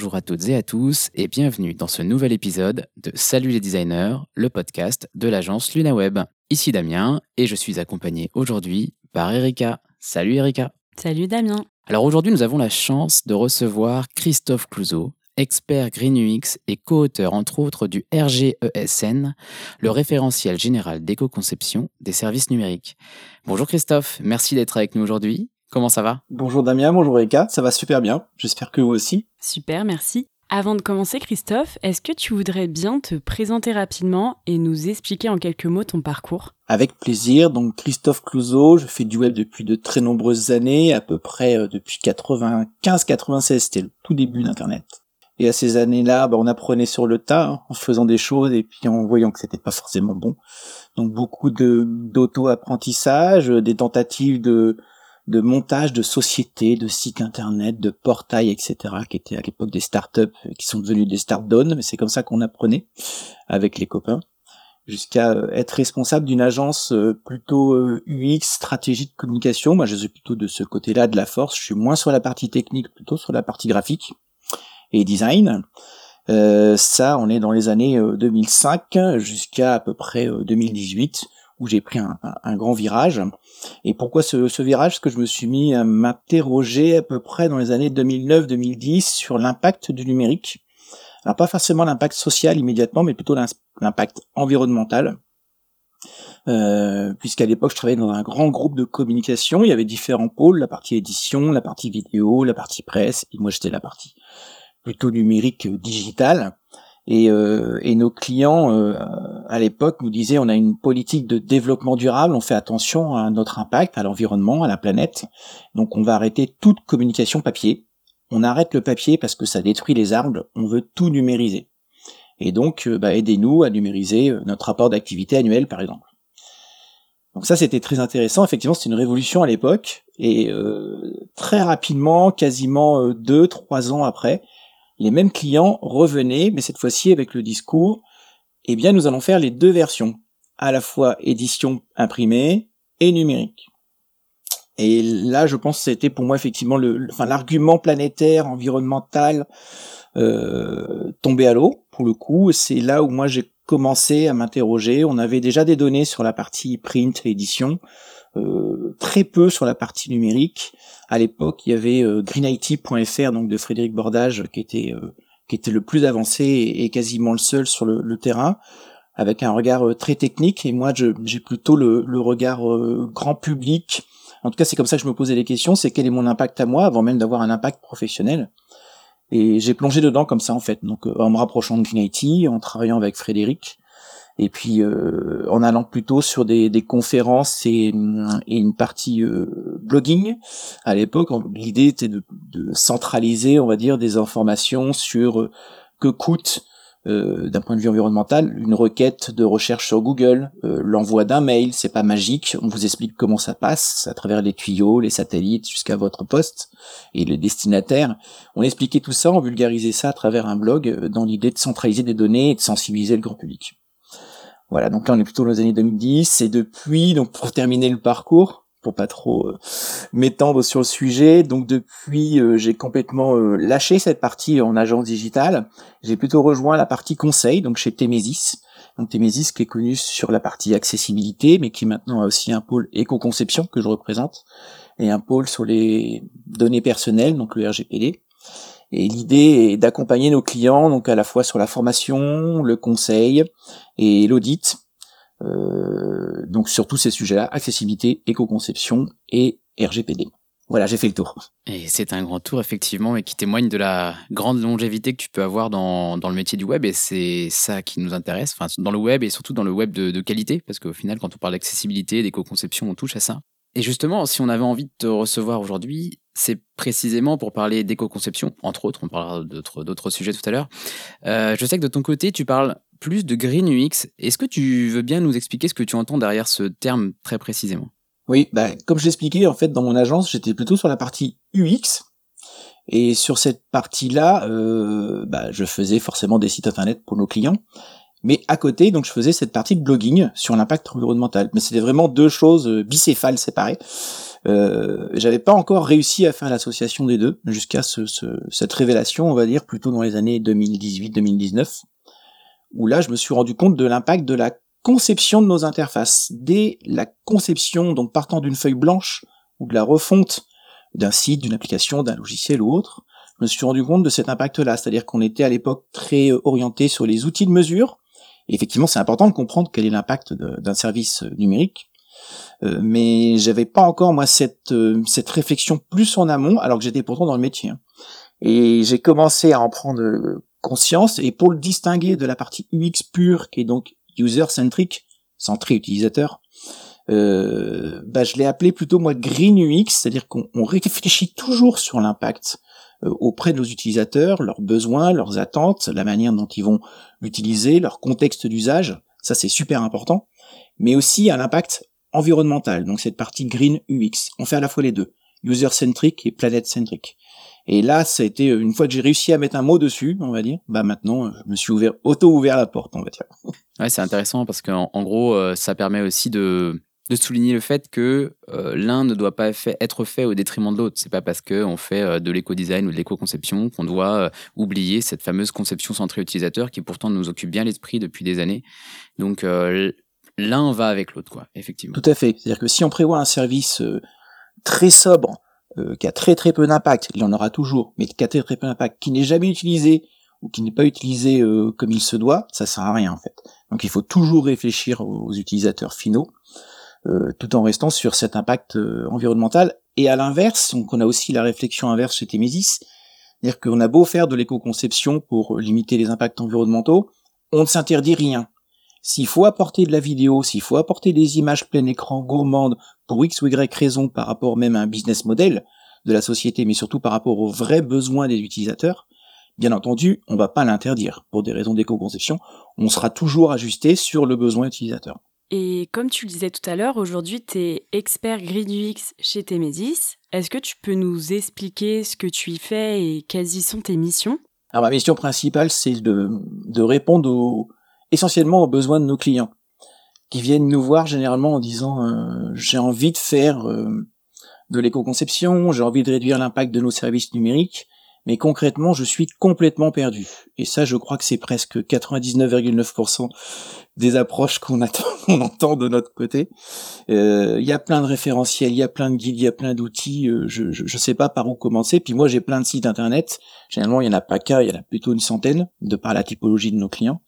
bonjour à toutes et à tous et bienvenue dans ce nouvel épisode de Salut les designers, le podcast de l'agence LunaWeb. Ici Damien et je suis accompagné aujourd'hui par Erika. Salut Erika. Salut Damien. Alors aujourd'hui nous avons la chance de recevoir Christophe Clouseau, expert Green UX et co-auteur entre autres du RGESN, le référentiel général d'éco-conception des services numériques. Bonjour Christophe, merci d'être avec nous aujourd'hui. Comment ça va Bonjour Damien, bonjour Erika, ça va super bien. J'espère que vous aussi. Super, merci. Avant de commencer, Christophe, est-ce que tu voudrais bien te présenter rapidement et nous expliquer en quelques mots ton parcours? Avec plaisir. Donc Christophe Clouseau, je fais du web depuis de très nombreuses années, à peu près euh, depuis 95-96, c'était le tout début d'Internet. Et à ces années-là, bah, on apprenait sur le tas, hein, en faisant des choses et puis en voyant que c'était pas forcément bon. Donc beaucoup de d'auto-apprentissage, des tentatives de de montage de sociétés, de sites internet, de portails, etc., qui étaient à l'époque des startups, qui sont devenus des start-down, mais c'est comme ça qu'on apprenait avec les copains, jusqu'à euh, être responsable d'une agence euh, plutôt UX, euh, stratégie de communication. Moi, je suis plutôt de ce côté-là de la force. Je suis moins sur la partie technique, plutôt sur la partie graphique et design. Euh, ça, on est dans les années 2005 jusqu'à à peu près 2018 où j'ai pris un, un, grand virage. Et pourquoi ce, ce, virage? Parce que je me suis mis à m'interroger à peu près dans les années 2009-2010 sur l'impact du numérique. Alors pas forcément l'impact social immédiatement, mais plutôt l'impact environnemental. Euh, puisqu'à l'époque je travaillais dans un grand groupe de communication, il y avait différents pôles, la partie édition, la partie vidéo, la partie presse, et moi j'étais la partie plutôt numérique euh, digitale. Et, euh, et, nos clients euh, à l'époque nous disaient on a une politique de développement durable, on fait attention à notre impact, à l'environnement, à la planète. Donc on va arrêter toute communication papier. On arrête le papier parce que ça détruit les arbres. On veut tout numériser. Et donc euh, bah, aidez-nous à numériser notre rapport d'activité annuel par exemple. Donc ça c'était très intéressant. Effectivement c'était une révolution à l'époque et euh, très rapidement, quasiment deux trois ans après les mêmes clients revenaient, mais cette fois-ci avec le discours, eh bien nous allons faire les deux versions, à la fois édition imprimée et numérique. Et là, je pense que c'était pour moi effectivement le, l'argument planétaire, environnemental euh, tombé à l'eau. Pour le coup, c'est là où moi j'ai commencé à m'interroger. On avait déjà des données sur la partie print édition. Euh, très peu sur la partie numérique. À l'époque, il y avait euh, greenIT.fr donc de Frédéric Bordage qui était euh, qui était le plus avancé et, quasiment le seul sur le, terrain, avec un regard très technique. Et moi, j'ai plutôt le, le regard grand public. En tout cas, c'est comme ça que je me posais les questions. C'est quel est mon impact à moi avant même d'avoir un impact professionnel. Et j'ai plongé dedans comme ça en fait. Donc en me rapprochant de Green en travaillant avec Frédéric, et puis euh, en allant plutôt sur des, des conférences et, une partie euh, blogging. À l'époque, l'idée était de, de, centraliser, on va dire, des informations sur euh, que coûte d'un point de vue environnemental, une requête de recherche sur Google, l'envoi d'un mail, c'est pas magique, on vous explique comment ça passe, à travers les tuyaux, les satellites, jusqu'à votre poste et le destinataire. On expliquait tout ça, on vulgarisait ça à travers un blog dans l'idée de centraliser des données et de sensibiliser le grand public. Voilà, donc là on est plutôt dans les années 2010 et depuis, donc pour terminer le parcours, pour pas trop euh, m'étendre sur le sujet, donc depuis euh, j'ai complètement euh, lâché cette partie en agence digitale, j'ai plutôt rejoint la partie conseil, donc chez Temesis. Donc Temesis qui est connu sur la partie accessibilité, mais qui maintenant a aussi un pôle éco-conception que je représente, et un pôle sur les données personnelles, donc le RGPD. Et l'idée est d'accompagner nos clients donc à la fois sur la formation, le conseil et l'audit. Euh, donc sur tous ces sujets-là, accessibilité, éco-conception et RGPD. Voilà, j'ai fait le tour. Et c'est un grand tour, effectivement, et qui témoigne de la grande longévité que tu peux avoir dans, dans le métier du web. Et c'est ça qui nous intéresse, enfin, dans le web et surtout dans le web de, de qualité, parce qu'au final, quand on parle d'accessibilité, d'éco-conception, on touche à ça. Et justement, si on avait envie de te recevoir aujourd'hui, c'est précisément pour parler d'éco-conception, entre autres, on parlera d'autres sujets tout à l'heure. Euh, je sais que de ton côté, tu parles plus de Green UX. Est-ce que tu veux bien nous expliquer ce que tu entends derrière ce terme très précisément? Oui, bah, comme je l'expliquais, en fait, dans mon agence, j'étais plutôt sur la partie UX. Et sur cette partie-là, euh, bah, je faisais forcément des sites internet pour nos clients. Mais à côté, donc je faisais cette partie de blogging sur l'impact environnemental. Mais c'était vraiment deux choses euh, bicéphales séparées. Euh, J'avais pas encore réussi à faire l'association des deux jusqu'à ce, ce, cette révélation, on va dire, plutôt dans les années 2018-2019, où là, je me suis rendu compte de l'impact de la conception de nos interfaces. Dès la conception, donc partant d'une feuille blanche ou de la refonte d'un site, d'une application, d'un logiciel ou autre, je me suis rendu compte de cet impact-là, c'est-à-dire qu'on était à l'époque très euh, orienté sur les outils de mesure. Effectivement, c'est important de comprendre quel est l'impact d'un service euh, numérique. Euh, mais j'avais pas encore moi cette euh, cette réflexion plus en amont, alors que j'étais pourtant dans le métier. Hein. Et j'ai commencé à en prendre conscience. Et pour le distinguer de la partie UX pure, qui est donc user-centric, centré utilisateur, euh, bah, je l'ai appelé plutôt moi green UX, c'est-à-dire qu'on réfléchit toujours sur l'impact euh, auprès de nos utilisateurs, leurs besoins, leurs attentes, la manière dont ils vont l'utiliser, leur contexte d'usage, ça c'est super important, mais aussi à l'impact environnemental, donc cette partie green UX. On fait à la fois les deux, user-centric et planet-centric. Et là, ça a été une fois que j'ai réussi à mettre un mot dessus, on va dire, bah maintenant, je me suis ouvert auto ouvert la porte, on va dire. Ouais, c'est intéressant parce qu'en en gros, euh, ça permet aussi de de souligner le fait que euh, l'un ne doit pas être fait au détriment de l'autre. C'est pas parce qu'on fait euh, de l'éco-design ou de l'éco-conception qu'on doit euh, oublier cette fameuse conception centrée utilisateur qui pourtant nous occupe bien l'esprit depuis des années. Donc l'un va avec l'autre, quoi, effectivement. Tout à fait. C'est-à-dire que si on prévoit un service très sobre, qui a très très peu d'impact, il en aura toujours, mais qui a très très peu d'impact, qui n'est jamais utilisé ou qui n'est pas utilisé comme il se doit, ça sert à rien en fait. Donc il faut toujours réfléchir aux utilisateurs finaux euh, tout en restant sur cet impact euh, environnemental. Et à l'inverse, donc on a aussi la réflexion inverse chez Témésis, c'est-à-dire qu'on a beau faire de l'éco-conception pour limiter les impacts environnementaux, on ne s'interdit rien. S'il faut apporter de la vidéo, s'il faut apporter des images plein écran gourmandes pour x ou y raison par rapport même à un business model de la société, mais surtout par rapport aux vrais besoins des utilisateurs, bien entendu, on va pas l'interdire. Pour des raisons d'éco-conception, on sera toujours ajusté sur le besoin utilisateur. Et comme tu le disais tout à l'heure, aujourd'hui, tu es expert Grid UX chez Temesis. Est-ce que tu peux nous expliquer ce que tu y fais et quelles y sont tes missions? Alors, ma mission principale, c'est de, de répondre essentiellement aux besoins de nos clients, qui viennent nous voir généralement en disant euh, j'ai envie de faire euh, de l'éco-conception, j'ai envie de réduire l'impact de nos services numériques, mais concrètement, je suis complètement perdu. Et ça, je crois que c'est presque 99,9% des approches qu'on entend de notre côté. Euh, il y a plein de référentiels, il y a plein de guides, il y a plein d'outils. Je, je, sais pas par où commencer. Puis moi, j'ai plein de sites internet. Généralement, il y en a pas qu'un, il y en a plutôt une centaine, de par la typologie de nos clients.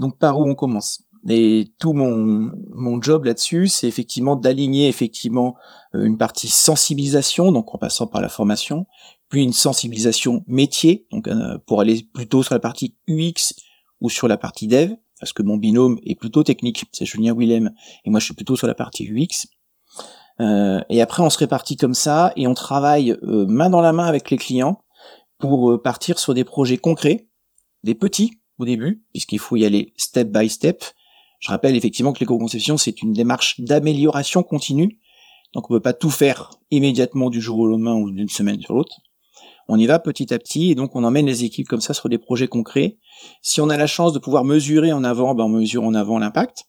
Donc, par où on commence? Et tout mon, mon job là-dessus, c'est effectivement d'aligner effectivement euh, une partie sensibilisation, donc en passant par la formation, puis une sensibilisation métier, donc pour aller plutôt sur la partie UX ou sur la partie dev, parce que mon binôme est plutôt technique, c'est Julien Willem, et moi je suis plutôt sur la partie UX. Euh, et après on se répartit comme ça, et on travaille euh, main dans la main avec les clients pour euh, partir sur des projets concrets, des petits au début, puisqu'il faut y aller step by step. Je rappelle effectivement que l'éco-conception, c'est une démarche d'amélioration continue, donc on peut pas tout faire immédiatement du jour au lendemain ou d'une semaine sur l'autre on y va petit à petit et donc on emmène les équipes comme ça sur des projets concrets. Si on a la chance de pouvoir mesurer en avant, ben on mesure en avant l'impact.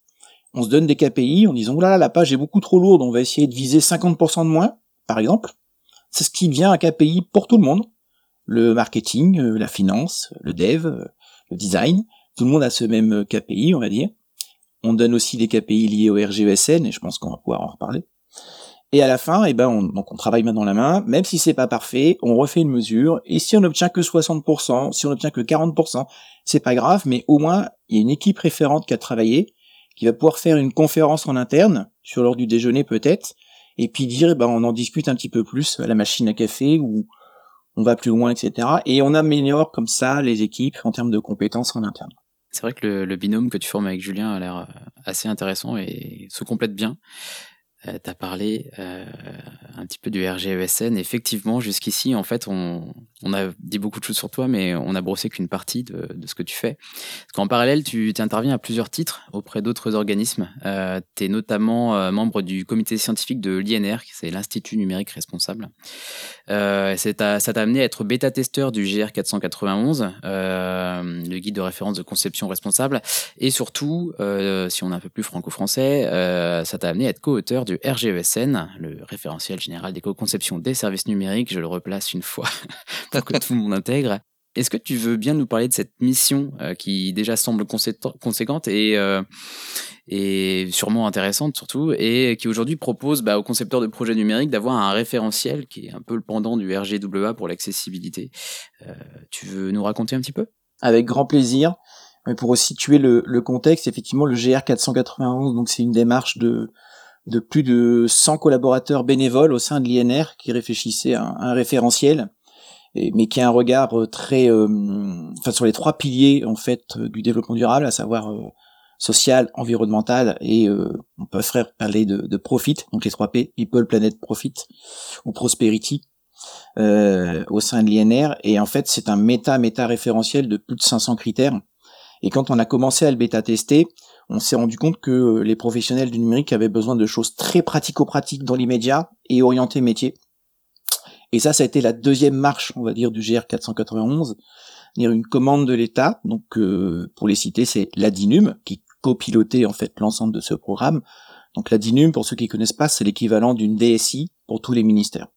On se donne des KPI en disant, là, la page est beaucoup trop lourde, on va essayer de viser 50% de moins, par exemple. C'est ce qui vient un KPI pour tout le monde. Le marketing, euh, la finance, le dev, euh, design, tout le monde a ce même KPI, on va dire. On donne aussi des KPI liés au RGESN, et je pense qu'on va pouvoir en reparler. Et à la fin, eh ben, on, donc on travaille main dans la main, même si c'est pas parfait, on refait une mesure, et si on n'obtient que 60%, si on n'obtient que 40%, c'est pas grave, mais au moins, il y a une équipe référente qui a travaillé, qui va pouvoir faire une conférence en interne, sur l'heure du déjeuner peut-être, et puis dire, eh ben, on en discute un petit peu plus à la machine à café, ou on va plus loin, etc. Et on améliore comme ça les équipes en termes de compétences en interne. C'est vrai que le, binôme que tu formes avec Julien a l'air euh, assez intéressant et se complète bien. Euh, tu as parlé euh, un petit peu du RGESN. Effectivement, jusqu'ici, en fait, on, on, a dit beaucoup de choses sur toi, mais on a brossé qu'une partie de, de, ce que tu fais. Parce qu'en parallèle, tu interviens à plusieurs titres auprès d'autres organismes. Euh, tu es notamment euh, membre du comité scientifique de l'INR, c'est l'Institut numérique responsable. Euh, ça t'a amené à être bêta-testeur du GR 491, euh, le guide de référence de conception responsable. Et surtout, si on est un peu plus franco-français, ça t'a amené à être co-auteur RGESN, le référentiel général d'éco-conception des services numériques. Je le replace une fois pour que tout le monde intègre. Est-ce que tu veux bien nous parler de cette mission euh, qui déjà semble conséquente et, euh, et sûrement intéressante surtout, et qui aujourd'hui propose bah, aux concepteurs de projets numériques d'avoir un référentiel qui est un peu le pendant du RGWA pour l'accessibilité. Euh, tu veux nous raconter un petit peu? Avec grand plaisir. Pour situer le, le, contexte, effectivement, le GR 491, donc c'est une démarche de, de plus de 100 collaborateurs bénévoles au sein de l'INR qui réfléchissaient à un référentiel mais qui a un regard euh, très, euh, sur les trois piliers en fait euh, du développement durable, à savoir social, environnemental et on peut faire parler de, profit, donc les trois P, people, planet, profit ou prosperity. Euh, au sein de l'INR et en fait c'est un méta méta référentiel de plus de 500 critères et quand on a commencé à le bêta tester on s'est rendu compte que les professionnels du numérique avaient besoin de choses très pratico-pratiques dans l'immédiat et orientées métier et ça, ça a été la deuxième marche, on va dire, du GR 491, dire une commande de l'État. Donc, euh, pour les citer, c'est l'ADINUM qui copilotait en fait l'ensemble de ce programme. Donc, l'ADINUM, pour ceux qui connaissent pas, c'est l'équivalent d'une DSI pour tous les ministères.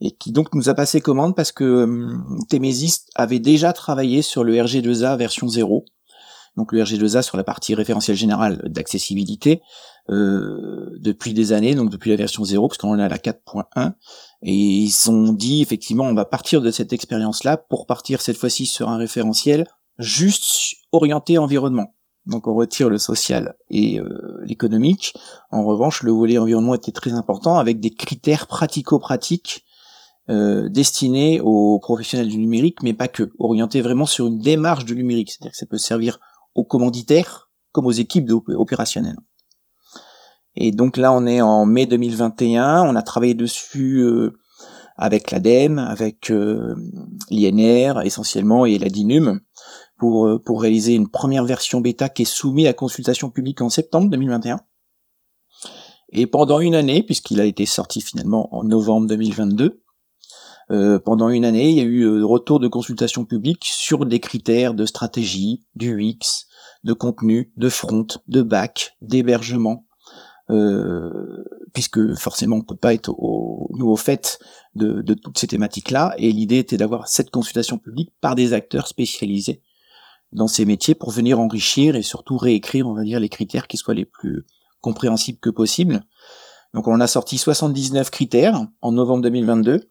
Et qui donc nous a passé commande parce que euh, Témésis avait déjà travaillé sur le RG2A version 0, donc le RG2A sur la partie référentielle générale d'accessibilité euh, depuis des années, donc depuis la version 0, parce qu'on est à la 4.1, et ils ont dit effectivement on va partir de cette expérience-là pour partir cette fois-ci sur un référentiel juste orienté environnement. Donc on retire le social et euh, l'économique. En revanche, le volet environnement était très important avec des critères pratico-pratiques euh, destinés aux professionnels du numérique, mais pas que, orientés vraiment sur une démarche du numérique. C'est-à-dire que ça peut servir aux commanditaires comme aux équipes opérationnelles. Et donc là, on est en mai 2021. On a travaillé dessus euh, avec l'ADEME, avec euh, l'INR essentiellement et la DINUM pour, euh, pour réaliser une première version bêta qui est soumise à consultation publique en septembre 2021. Et pendant une année, puisqu'il a été sorti finalement en novembre 2022, euh, pendant une année, il y a eu euh, retour de consultation publique sur des critères de stratégie, du UX, de contenu, de front, de back, d'hébergement, euh, puisque forcément on peut pas être au, nous au fait de, de toutes ces thématiques-là, et l'idée était d'avoir cette consultation publique par des acteurs spécialisés dans ces métiers pour venir enrichir et surtout réécrire, on va dire, les critères qui soient les plus compréhensibles que possible. Donc on a sorti 79 critères en novembre 2022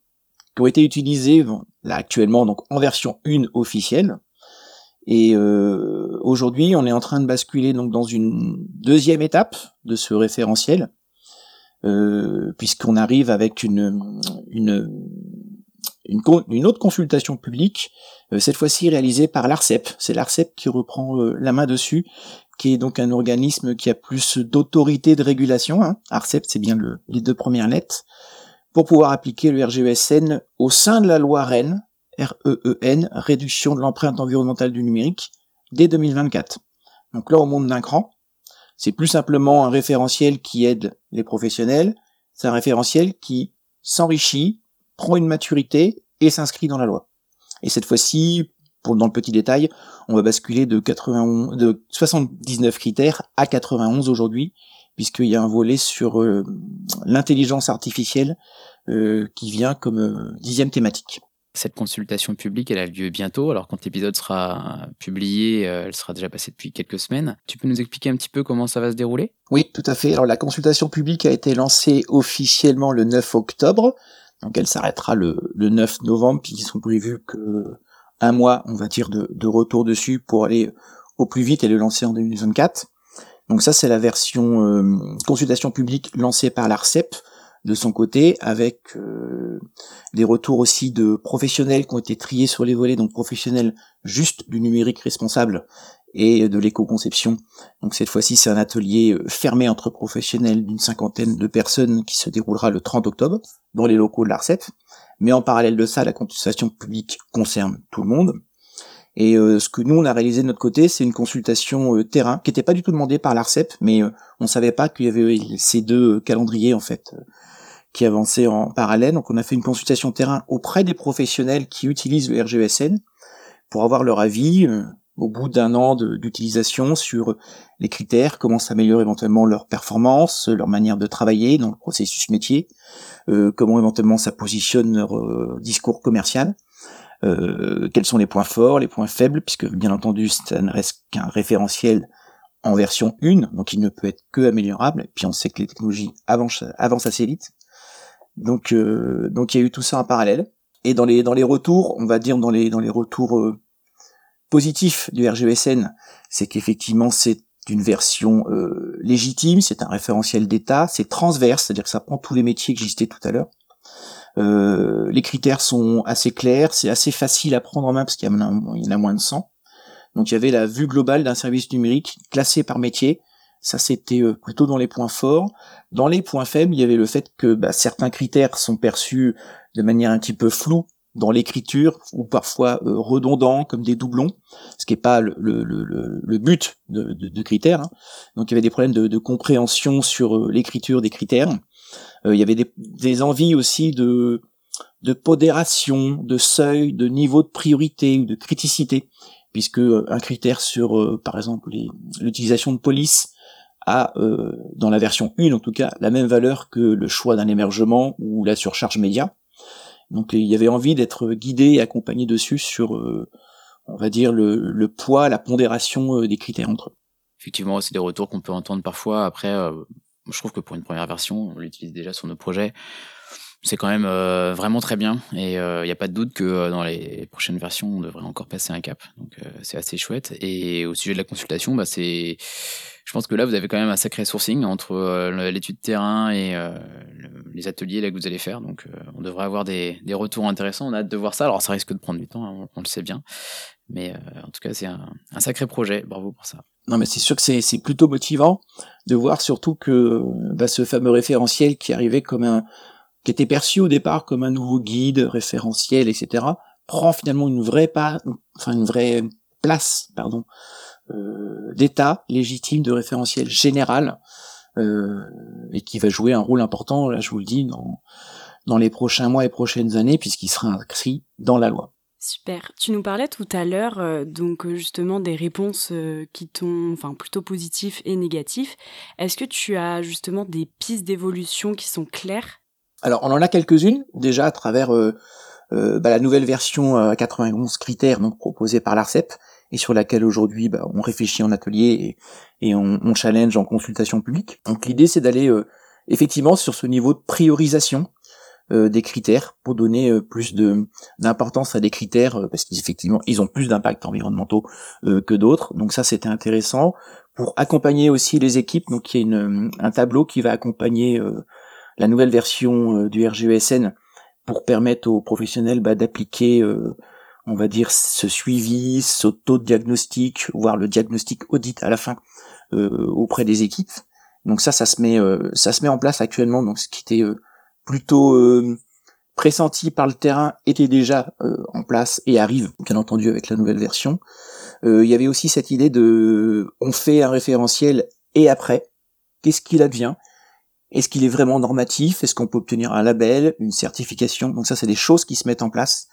qui ont été utilisés là actuellement donc en version 1 officielle. Et euh, aujourd'hui, on est en train de basculer donc dans une deuxième étape de ce référentiel, euh, puisqu'on arrive avec une, une, une, autre consultation publique, euh, cette fois-ci réalisée par l'ARCEP. C'est l'ARCEP qui reprend euh, la main dessus, qui est donc un organisme qui a plus d'autorité de régulation. Hein. ARCEP, c'est bien le, les deux premières lettres pour pouvoir appliquer le RGESN au sein de la loi REN, R-E-E-N, réduction de l'empreinte environnementale du numérique, dès 2024. Donc là, au monde d'un cran, c'est plus simplement un référentiel qui aide les professionnels, c'est un référentiel qui s'enrichit, prend une maturité et s'inscrit dans la loi. Et cette fois-ci, dans le petit détail, on va basculer de, 91, de 79 critères à 91 aujourd'hui, puisqu'il y a un volet sur euh, l'intelligence artificielle euh, qui vient comme euh, dixième thématique. Cette consultation publique, elle a lieu bientôt. Alors quand l'épisode sera publié, elle sera déjà passée depuis quelques semaines. Tu peux nous expliquer un petit peu comment ça va se dérouler? Oui, tout à fait. Alors la consultation publique a été lancée officiellement le 9 octobre. Donc elle s'arrêtera le, le 9 novembre, puis ils sont prévus que un mois, on va dire, de, de retour dessus pour aller au plus vite et le lancer en 2024. Donc ça, c'est la version euh, consultation publique lancée par l'ARCEP de son côté, avec euh, des retours aussi de professionnels qui ont été triés sur les volets, donc professionnels juste du numérique responsable et de l'éco-conception. Donc cette fois-ci, c'est un atelier euh, fermé entre professionnels d'une cinquantaine de personnes qui se déroulera le 30 octobre dans les locaux de l'ARCEP. Mais en parallèle de ça, la consultation publique concerne tout le monde. Et euh, ce que nous on a réalisé de notre côté, c'est une consultation euh, terrain qui n'était pas du tout demandée par l'Arcep, mais euh, on savait pas qu'il y avait ces deux calendriers en fait qui avançaient en parallèle. Donc on a fait une consultation terrain auprès des professionnels qui utilisent le RGESN pour avoir leur avis, au bout d'un an d'utilisation sur les critères, comment s'améliorer éventuellement leur performance, leur manière de travailler dans le processus métier, euh, comment éventuellement ça positionne leur euh, discours commercial, euh, quels sont les points forts, les points faibles, puisque bien entendu ça ne reste qu'un référentiel en version 1, donc il ne peut être que améliorable, et puis on sait que les technologies avancent, assez vite. Donc, donc il y a eu tout ça en parallèle. Et dans les dans les retours, on va dire dans les dans les retours positif du RGESN, c'est qu'effectivement c'est une version euh, légitime, c'est un référentiel d'État, c'est transverse, c'est-à-dire que ça prend tous les métiers que j'existais tout à l'heure. Euh, les critères sont assez clairs, c'est assez facile à prendre en main parce qu'il y, en a moins de 100. Donc il y avait la vue globale d'un service numérique classé par métier. Ça c'était euh, plutôt dans les points forts. Dans les points faibles, il y avait le fait que bah, certains critères sont perçus de manière un petit peu floue dans l'écriture ou parfois euh, redondants comme des doublons, ce qui n'est pas le, but de, critères. Hein. Donc il y avait des problèmes de, compréhension sur l'écriture des critères. Euh, il y avait des, envies aussi de, de podération, de seuil, de niveau de priorité ou de criticité, puisque un critère sur, par exemple, l'utilisation de police a, dans la version 1 en tout cas, la même valeur que le choix d'un hébergement ou la surcharge média. Donc il y avait envie d'être guidé et accompagné dessus sur, euh, on va dire, le, poids, la pondération euh, des critères entre eux. Effectivement, c'est des retours qu'on peut entendre parfois. Après, euh, je trouve que pour une première version, on l'utilise déjà sur nos projets. C'est quand même vraiment très bien et il n'y a pas de doute que dans les prochaines versions, on devrait encore passer un cap. Donc c'est assez chouette. Et au sujet de la consultation, bah, c'est je pense que là, vous avez quand même un sacré sourcing entre euh, l'étude terrain et euh, les ateliers là que vous allez faire. Donc, euh, on devrait avoir des, des, retours intéressants. On a hâte de voir ça. Alors, ça risque de prendre du temps, hein, on, le sait bien. Mais en tout cas, c'est un, sacré projet. Bravo pour ça. Non, mais c'est sûr que c'est plutôt motivant de voir surtout que bah, ce fameux référentiel qui arrivait comme un, qui était perçu au départ comme un nouveau guide référentiel, etc., prend finalement une vraie pas, enfin une vraie place, pardon, euh, d'état légitime de référentiel général euh, et qui va jouer un rôle important, là je vous le dis, dans, dans les prochains mois et prochaines années, puisqu'il sera inscrit dans la loi. Super. Tu nous parlais tout à l'heure euh, donc justement des réponses qui t'ont, enfin plutôt positives et négatives. Est-ce que tu as justement des pistes d'évolution qui sont claires? Alors on en a quelques-unes déjà à travers bah, la nouvelle version à 91 critères donc proposée par l'Arcep et sur laquelle aujourd'hui bah, on réfléchit en atelier et, et on, on, challenge en consultation publique. Donc l'idée c'est d'aller euh, effectivement sur ce niveau de priorisation euh, des critères pour donner euh, plus de d'importance à des critères parce qu'effectivement ils ont plus d'impact environnementaux que d'autres. Donc ça c'était intéressant pour accompagner aussi les équipes. Donc il y a une, un tableau qui va accompagner la nouvelle version du RGESN pour permettre aux professionnels bah, d'appliquer on va dire, ce suivi, ce taux de diagnostic, voire le diagnostic audit à la fin euh, auprès des équipes. Donc ça, ça se met, euh, ça se met en place actuellement. Donc ce qui était euh, plutôt pressenti par le terrain était déjà en place et arrive, bien entendu, avec la nouvelle version. Il y avait aussi cette idée de, on fait un référentiel et après, qu'est-ce qu'il advient? Est-ce qu'il est vraiment normatif? Est-ce qu'on peut obtenir un label, une certification? Donc ça, c'est des choses qui se mettent en place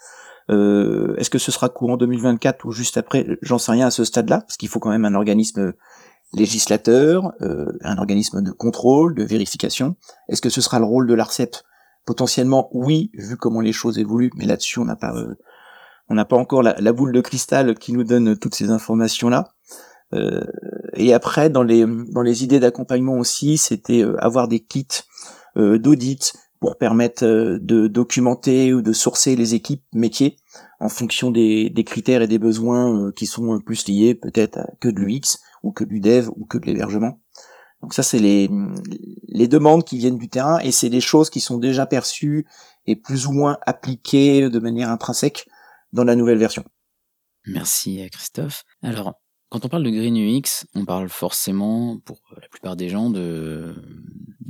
euh, Est-ce que ce sera courant 2024 ou juste après? J'en sais rien à ce stade-là, parce qu'il faut quand même un organisme législateur, euh, un organisme de contrôle, de vérification. Est-ce que ce sera le rôle de l'ARCEP Potentiellement, oui, vu comment les choses évoluent, mais là-dessus, on n'a pas, euh, on n'a pas encore la, boule de cristal qui nous donne toutes ces informations-là. Euh, et après, dans les dans les idées d'accompagnement aussi, c'était euh, avoir des kits euh, d'audit, pour permettre euh, de documenter ou de sourcer les équipes métiers en fonction des, critères et des besoins euh, qui sont plus liés peut-être que de l'UX ou que du dev ou que de l'hébergement. Donc ça, c'est les, les demandes qui viennent du terrain et c'est des choses qui sont déjà perçues et plus ou moins appliquées de manière intrinsèque dans la nouvelle version. Merci Christophe. Alors, quand on parle de Green UX, on parle forcément, pour la plupart des gens, de,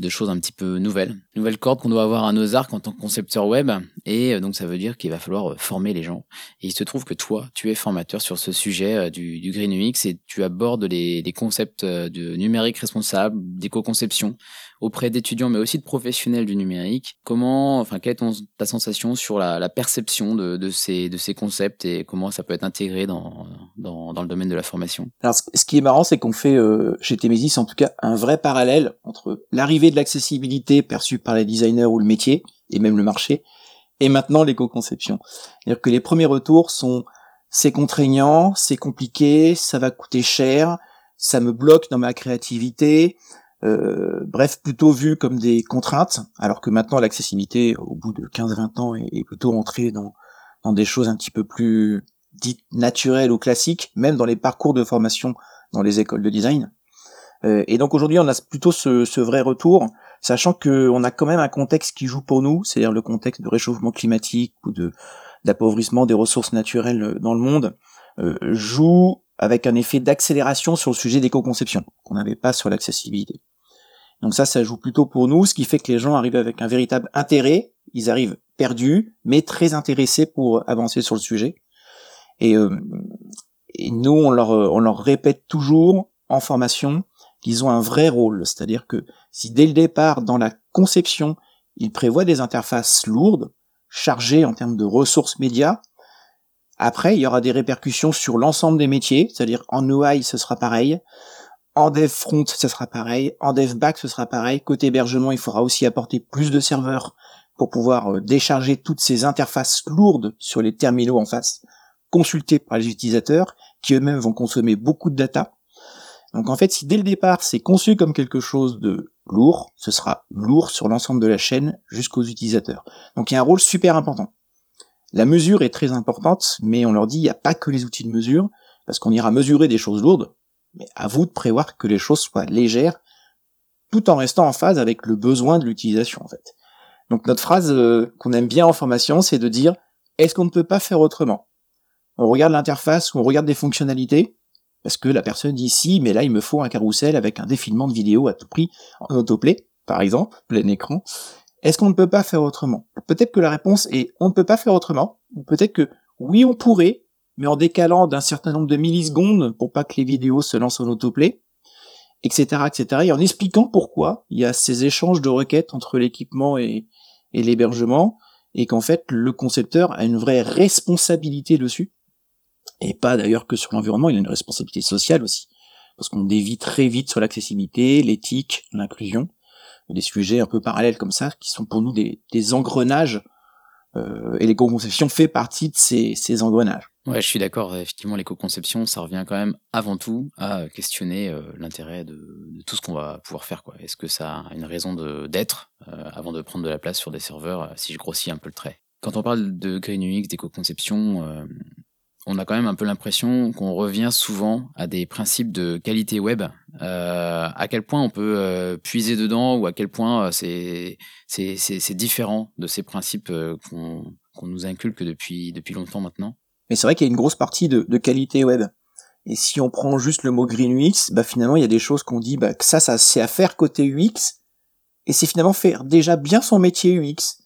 de choses un petit peu nouvelles. Nouvelle corde qu'on doit avoir à nos arcs en tant que concepteur web. Et donc ça veut dire qu'il va falloir former les gens. Et il se trouve que toi, tu es formateur sur ce sujet du, du Green UX et tu abordes les, concepts de numérique responsable, d'éco-conception auprès d'étudiants, mais aussi de professionnels du numérique. Comment, enfin, quelle est ta sensation sur la, perception de, ces, concepts et comment ça peut être intégré dans, le domaine de la formation? Alors, ce qui est marrant, c'est qu'on fait euh, chez Temesis, en tout cas, un vrai parallèle entre l'arrivée de l'accessibilité perçue par les designers ou le métier, et même le marché, et maintenant l'éco-conception. C'est-à-dire que les premiers retours sont c'est contraignant, c'est compliqué, ça va coûter cher, ça me bloque dans ma créativité, euh, bref, plutôt vu comme des contraintes, alors que maintenant l'accessibilité, au bout de 15-20 ans, est, plutôt entrée dans, dans des choses un petit peu plus dites naturelles ou classiques, même dans les parcours de formation dans les écoles de design. Euh, et donc aujourd'hui, on a plutôt ce, ce vrai retour, sachant qu'on a quand même un contexte qui joue pour nous, c'est-à-dire le contexte de réchauffement climatique ou de d'appauvrissement des ressources naturelles dans le monde, euh, joue avec un effet d'accélération sur le sujet d'éco-conception qu'on n'avait pas sur l'accessibilité. Donc ça, ça joue plutôt pour nous, ce qui fait que les gens arrivent avec un véritable intérêt. Ils arrivent perdus, mais très intéressés pour avancer sur le sujet. Et, euh, nous, on leur, on leur répète toujours en formation qu'ils ont un vrai rôle. C'est-à-dire que si dès le départ, dans la conception, ils prévoient des interfaces lourdes, chargées en termes de ressources médias, après, il y aura des répercussions sur l'ensemble des métiers, c'est-à-dire en UI, ce sera pareil, en dev front, ce sera pareil. En dev back, ce sera pareil. Côté hébergement, il faudra aussi apporter plus de serveurs pour pouvoir euh, décharger toutes ces interfaces lourdes sur les terminaux en face, consultées par les utilisateurs, qui eux-mêmes vont consommer beaucoup de data. Donc en fait, si dès le départ c'est conçu comme quelque chose de lourd, ce sera lourd sur l'ensemble de la chaîne jusqu'aux utilisateurs. Donc il y a un rôle super important. La mesure est très importante, mais on leur dit il n'y a pas que les outils de mesure, parce qu'on ira mesurer des choses lourdes, mais à vous de prévoir que les choses soient légères, tout en restant en phase avec le besoin de l'utilisation en fait. Donc notre phrase euh, qu'on aime bien en formation, c'est de dire est-ce qu'on ne peut pas faire autrement? On regarde l'interface on regarde des fonctionnalités, parce que la personne dit si, mais là il me faut un carrousel avec un défilement de vidéo à tout prix en autoplay, par exemple, plein écran. Est-ce qu'on ne peut pas faire autrement? Peut-être que la réponse est on ne peut pas faire autrement, ou peut-être que oui on pourrait, mais en décalant d'un certain nombre de millisecondes pour pas que les vidéos se lancent en autoplay, etc., etc., et en expliquant pourquoi il y a ces échanges de requêtes entre l'équipement et l'hébergement, et qu'en fait, le concepteur a une vraie responsabilité dessus, et pas d'ailleurs que sur l'environnement, il a une responsabilité sociale aussi, parce qu'on dévie très vite sur l'accessibilité, l'éthique, l'inclusion, des sujets un peu parallèles comme ça, qui sont pour nous des, engrenages, euh, et l'éco-conception fait partie de ces, engrenages. Ouais, je suis d'accord. Effectivement, l'éco-conception, ça revient quand même avant tout à questionner euh, l'intérêt de, tout ce qu'on va pouvoir faire. Est-ce que ça a une raison d'être euh, avant de prendre de la place sur des serveurs, si je grossis un peu le trait? Quand on parle de Green UX, d'éco-conception, on a quand même un peu l'impression qu'on revient souvent à des principes de qualité web. à quel point on peut puiser dedans ou à quel point c'est différent de ces principes qu'on qu'on nous inculque depuis, depuis longtemps maintenant? Mais c'est vrai qu'il y a une grosse partie de, de, qualité web. Et si on prend juste le mot Green UX, bah finalement il y a des choses qu'on dit bah, que ça, ça c'est à faire côté UX, et c'est finalement faire déjà bien son métier UX,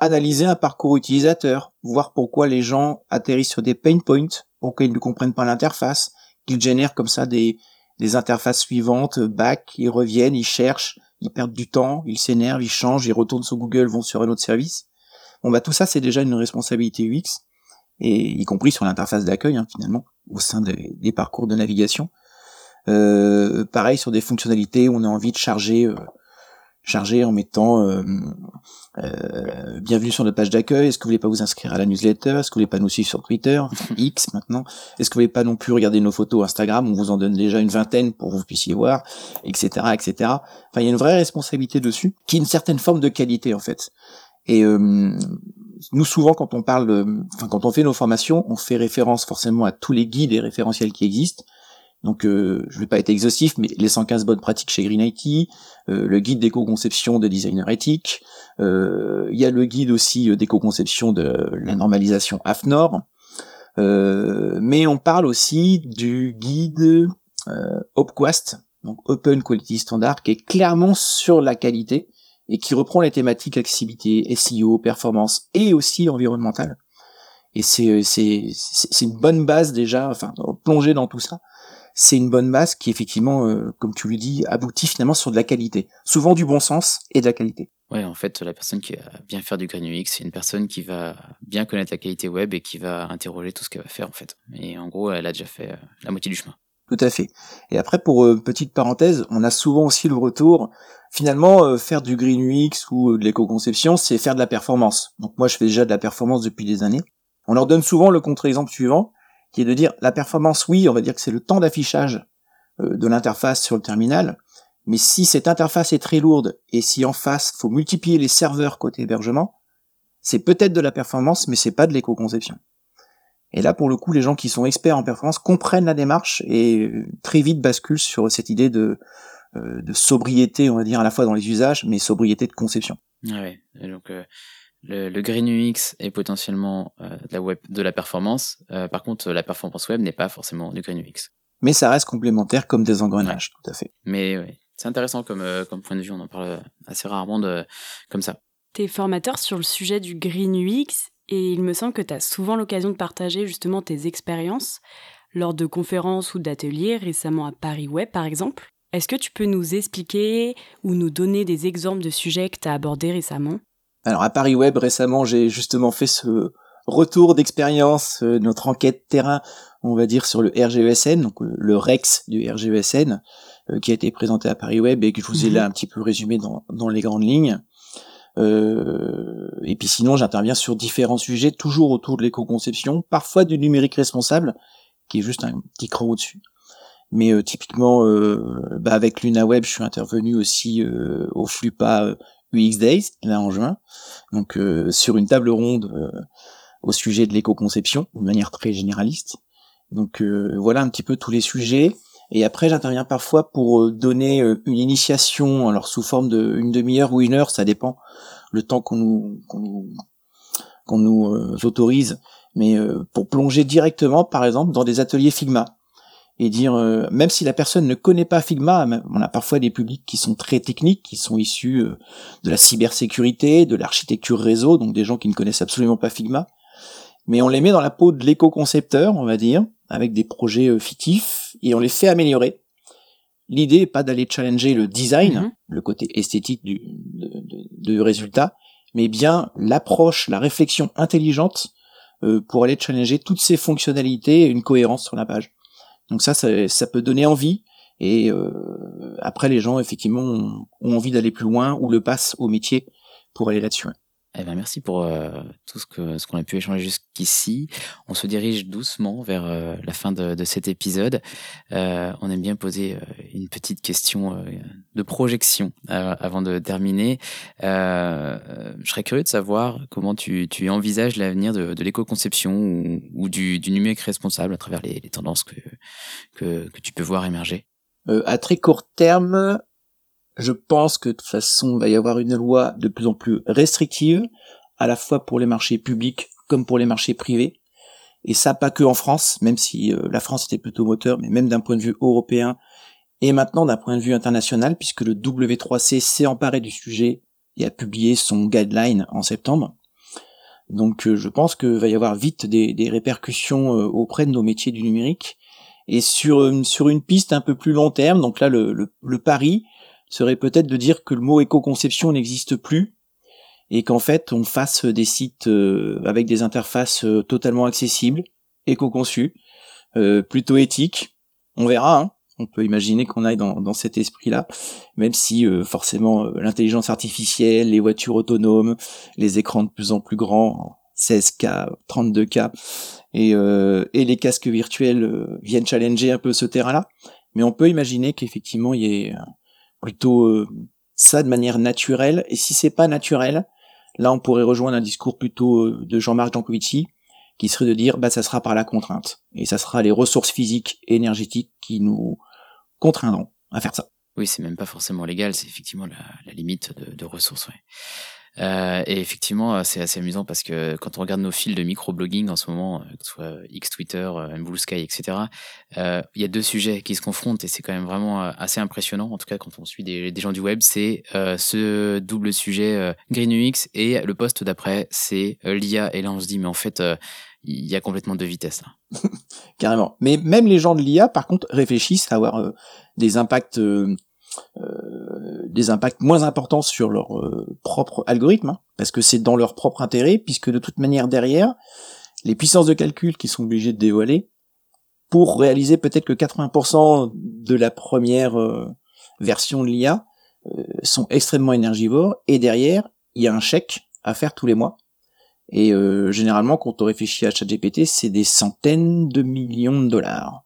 analyser un parcours utilisateur, voir pourquoi les gens atterrissent sur des pain points, pourquoi ils ne comprennent pas l'interface, qu'ils génèrent comme ça des, interfaces suivantes, back, ils reviennent, ils cherchent, ils perdent du temps, ils s'énervent, ils changent, ils retournent sur Google, vont sur un autre service. Bon bah tout ça c'est déjà une responsabilité UX et y compris sur l'interface d'accueil hein, finalement, au sein des, parcours de navigation. Euh, pareil sur des fonctionnalités on a envie de charger, euh, charger en mettant euh, euh bienvenue sur notre page d'accueil. Est-ce que vous voulez pas vous inscrire à la newsletter? Est-ce que vous voulez pas nous suivre sur Twitter, X maintenant Est-ce que vous voulez pas non plus regarder nos photos Instagram? On vous en donne déjà une vingtaine pour que vous puissiez voir, etc., etc. Enfin, il y a une vraie responsabilité dessus, qui est une certaine forme de qualité en fait. Et euh, nous souvent quand on parle, enfin quand on fait nos formations, on fait référence forcément à tous les guides et référentiels qui existent. Donc euh, je vais pas être exhaustif, mais les 115 bonnes pratiques chez Green IT, euh, le guide d'éco-conception de designers éthiques, euh, il y a le guide aussi d'éco-conception de la normalisation AFNOR, mais on parle aussi du guide Opquast donc Open Quality Standard, qui est clairement sur la qualité et qui reprend les thématiques accessibilité, SEO, performance et aussi environnementale. Et c'est une bonne base déjà, enfin plonger dans tout ça, c'est une bonne base qui effectivement, euh, comme tu le dis, aboutit finalement sur de la qualité, souvent du bon sens et de la qualité. Ouais, en fait, la personne qui va bien faire du Green UX, c'est une personne qui va bien connaître la qualité web et qui va interroger tout ce qu'elle va faire en fait. Et en gros, elle a déjà fait euh, la moitié du chemin. Tout à fait. Et après, pour euh, petite parenthèse, on a souvent aussi le retour. Finalement, euh, faire du Green UX ou de l'éco-conception, c'est faire de la performance. Donc moi, je fais déjà de la performance depuis des années. On leur donne souvent le contre-exemple suivant, qui est de dire la performance, oui, on va dire que c'est le temps d'affichage de l'interface sur le terminal, mais si cette interface est très lourde et si en face faut multiplier les serveurs côté hébergement, c'est peut-être de la performance, mais c'est pas de l'éco-conception. Et là, pour le coup, les gens qui sont experts en performance comprennent la démarche et euh, très vite basculent sur cette idée de, euh, de sobriété, on va dire, à la fois dans les usages, mais sobriété de conception. Ouais, donc euh, le, Green UX est potentiellement de, la web, de la performance. par contre, la performance web n'est pas forcément du Green UX. Mais ça reste complémentaire comme des engrenages, tout à fait. Mais ouais, c'est intéressant comme, euh, comme point de vue, on en parle assez rarement de, comme ça. Tu es formateur sur le sujet du Green UX et il me semble que tu as souvent l'occasion de partager justement tes expériences lors de conférences ou d'ateliers, récemment à Paris Web par exemple. Est-ce que tu peux nous expliquer ou nous donner des exemples de sujets que tu as abordés récemment? Alors à Paris Web récemment, j'ai justement fait ce retour d'expérience, euh, notre enquête terrain, on va dire sur le RGESN, donc le Rex du RGESN, euh, qui a été présenté à Paris Web et que je vous ai mhm. là un petit peu résumé dans, dans les grandes lignes. Euh, et puis sinon, j'interviens sur différents sujets, toujours autour de l'éco-conception, parfois du numérique responsable, qui est juste un petit cran au-dessus. Mais euh, typiquement, euh, bah avec LunaWeb, je suis intervenu aussi euh, au FLUPA UX Days, là en juin, donc sur une table ronde au sujet de l'éco-conception, de manière très généraliste. Donc voilà un petit peu tous les sujets. Et après, j'interviens parfois pour euh, donner euh, une initiation, alors sous forme de une demi-heure ou une heure, ça dépend le temps qu'on nous qu'on nous, qu'on nous euh, autorise, mais pour plonger directement, par exemple, dans des ateliers Figma et dire, même si la personne ne connaît pas Figma, on a parfois des publics qui sont très techniques, qui sont issus de la cybersécurité, de l'architecture réseau, donc des gens qui ne connaissent absolument pas Figma, mais on les met dans la peau de l'éco-concepteur, on va dire, avec des projets euh, fictifs, et on les fait améliorer. L'idée n'est pas d'aller challenger le design, mhm. le côté esthétique du, du résultat, mais bien l'approche, la réflexion intelligente euh, pour aller challenger toutes ces fonctionnalités et une cohérence sur la page. Donc ça, ça, peut donner envie, et euh, après les gens effectivement ont, ont envie d'aller plus loin ou le passent au métier pour aller là-dessus. Eh ben merci pour euh, tout ce que ce qu'on a pu échanger jusqu'ici. On se dirige doucement vers euh, la fin de, de cet épisode. Euh, on aime bien poser une petite question de projection avant de terminer. je serais curieux de savoir comment tu, tu envisages l'avenir de, de l'éco-conception ou, ou, du, du numérique responsable à travers les, les tendances que, que, que tu peux voir émerger. à très court terme, je pense que de toute façon, il va y avoir une loi de plus en plus restrictive, à la fois pour les marchés publics comme pour les marchés privés. Et ça, pas que en France, même si euh, la France était plutôt moteur, mais même d'un point de vue européen et maintenant d'un point de vue international, puisque le W3C s'est emparé du sujet et a publié son guideline en septembre. Donc euh, je pense qu'il va y avoir vite des, répercussions euh, auprès de nos métiers du numérique. Et sur, une piste un peu plus long terme, donc là le, le pari, serait peut-être de dire que le mot éco-conception n'existe plus et qu'en fait on fasse des sites euh, avec des interfaces euh, totalement accessibles, éco-conçues, euh, plutôt éthiques. On verra, hein. on peut imaginer qu'on aille dans, dans cet esprit-là, même si forcément l'intelligence artificielle, les voitures autonomes, les écrans de plus en plus grands, 16K, 32K, et, et les casques virtuels viennent challenger un peu ce terrain-là. Mais on peut imaginer qu'effectivement il y ait plutôt euh, ça de manière naturelle. Et si c'est pas naturel, là on pourrait rejoindre un discours plutôt euh, de Jean-Marc Jancovici, qui serait de dire bah ça sera par la contrainte. Et ça sera les ressources physiques et énergétiques qui nous contraindront à faire ça. Oui, c'est même pas forcément légal, c'est effectivement la, limite de, ressources. Euh, et effectivement, c'est assez amusant parce que quand on regarde nos fils de microblogging en ce moment, que ce soit X Twitter, Blue Sky, etc., il y a deux sujets qui se confrontent et c'est quand même vraiment assez impressionnant. En tout cas, quand on suit des, des gens du web, c'est ce double sujet Green UX et le poste d'après, c'est l'IA. Et là, on se dit, mais en fait, il y a complètement deux vitesses là. Carrément. Mais même les gens de l'IA, par contre, réfléchissent à avoir euh, des impacts, euh, euh, des impacts moins importants sur leur propre algorithme, hein, parce que c'est dans leur propre intérêt, puisque de toute manière derrière, les puissances de calcul qu'ils sont obligés de dévoiler pour réaliser peut-être que 80% de la première version de l'IA sont extrêmement énergivores, et derrière, il y a un chèque à faire tous les mois et euh, généralement, quand on réfléchit à ChatGPT, c'est des centaines de millions de dollars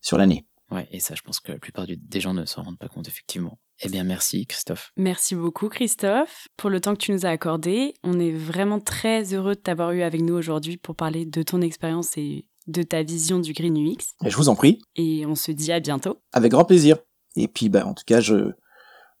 sur l'année. Ouais, et ça, je pense que la plupart des gens ne s'en rendent pas compte, effectivement. Eh bien, merci, Christophe. Merci beaucoup, Christophe, pour le temps que tu nous as accordé. On est vraiment très heureux de t'avoir eu avec nous aujourd'hui pour parler de ton expérience et de ta vision du Green UX. Et je vous en prie. Et on se dit à bientôt. Avec grand plaisir. Et puis, bah, en tout cas, je,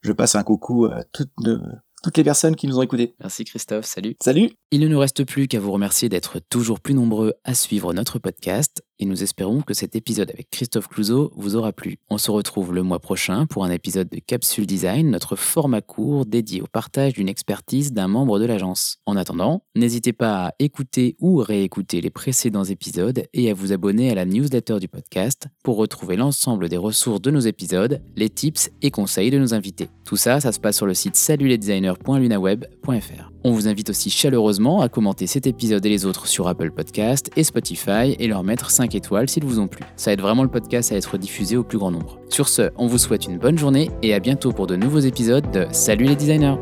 je passe un coucou à toutes nos, toutes les personnes qui nous ont écoutés. Merci Christophe, salut. Salut. Il ne nous reste plus qu'à vous remercier d'être toujours plus nombreux à suivre notre podcast et nous espérons que cet épisode avec Christophe Clouseau vous aura plu. On se retrouve le mois prochain pour un épisode de Capsule Design, notre format court dédié au partage d'une expertise d'un membre de l'agence. En attendant, n'hésitez pas à écouter ou réécouter les précédents épisodes et à vous abonner à la newsletter du podcast pour retrouver l'ensemble des ressources de nos épisodes, les tips et conseils de nos invités. Tout ça, ça se passe sur le site salutlesdesigners.lunaweb.fr. On vous invite aussi chaleureusement à commenter cet épisode et les autres sur Apple Podcast et Spotify et leur mettre 5 étoiles s'ils vous ont plu. Ça aide vraiment le podcast à être diffusé au plus grand nombre. Sur ce, on vous souhaite une bonne journée et à bientôt pour de nouveaux épisodes de Salut les designers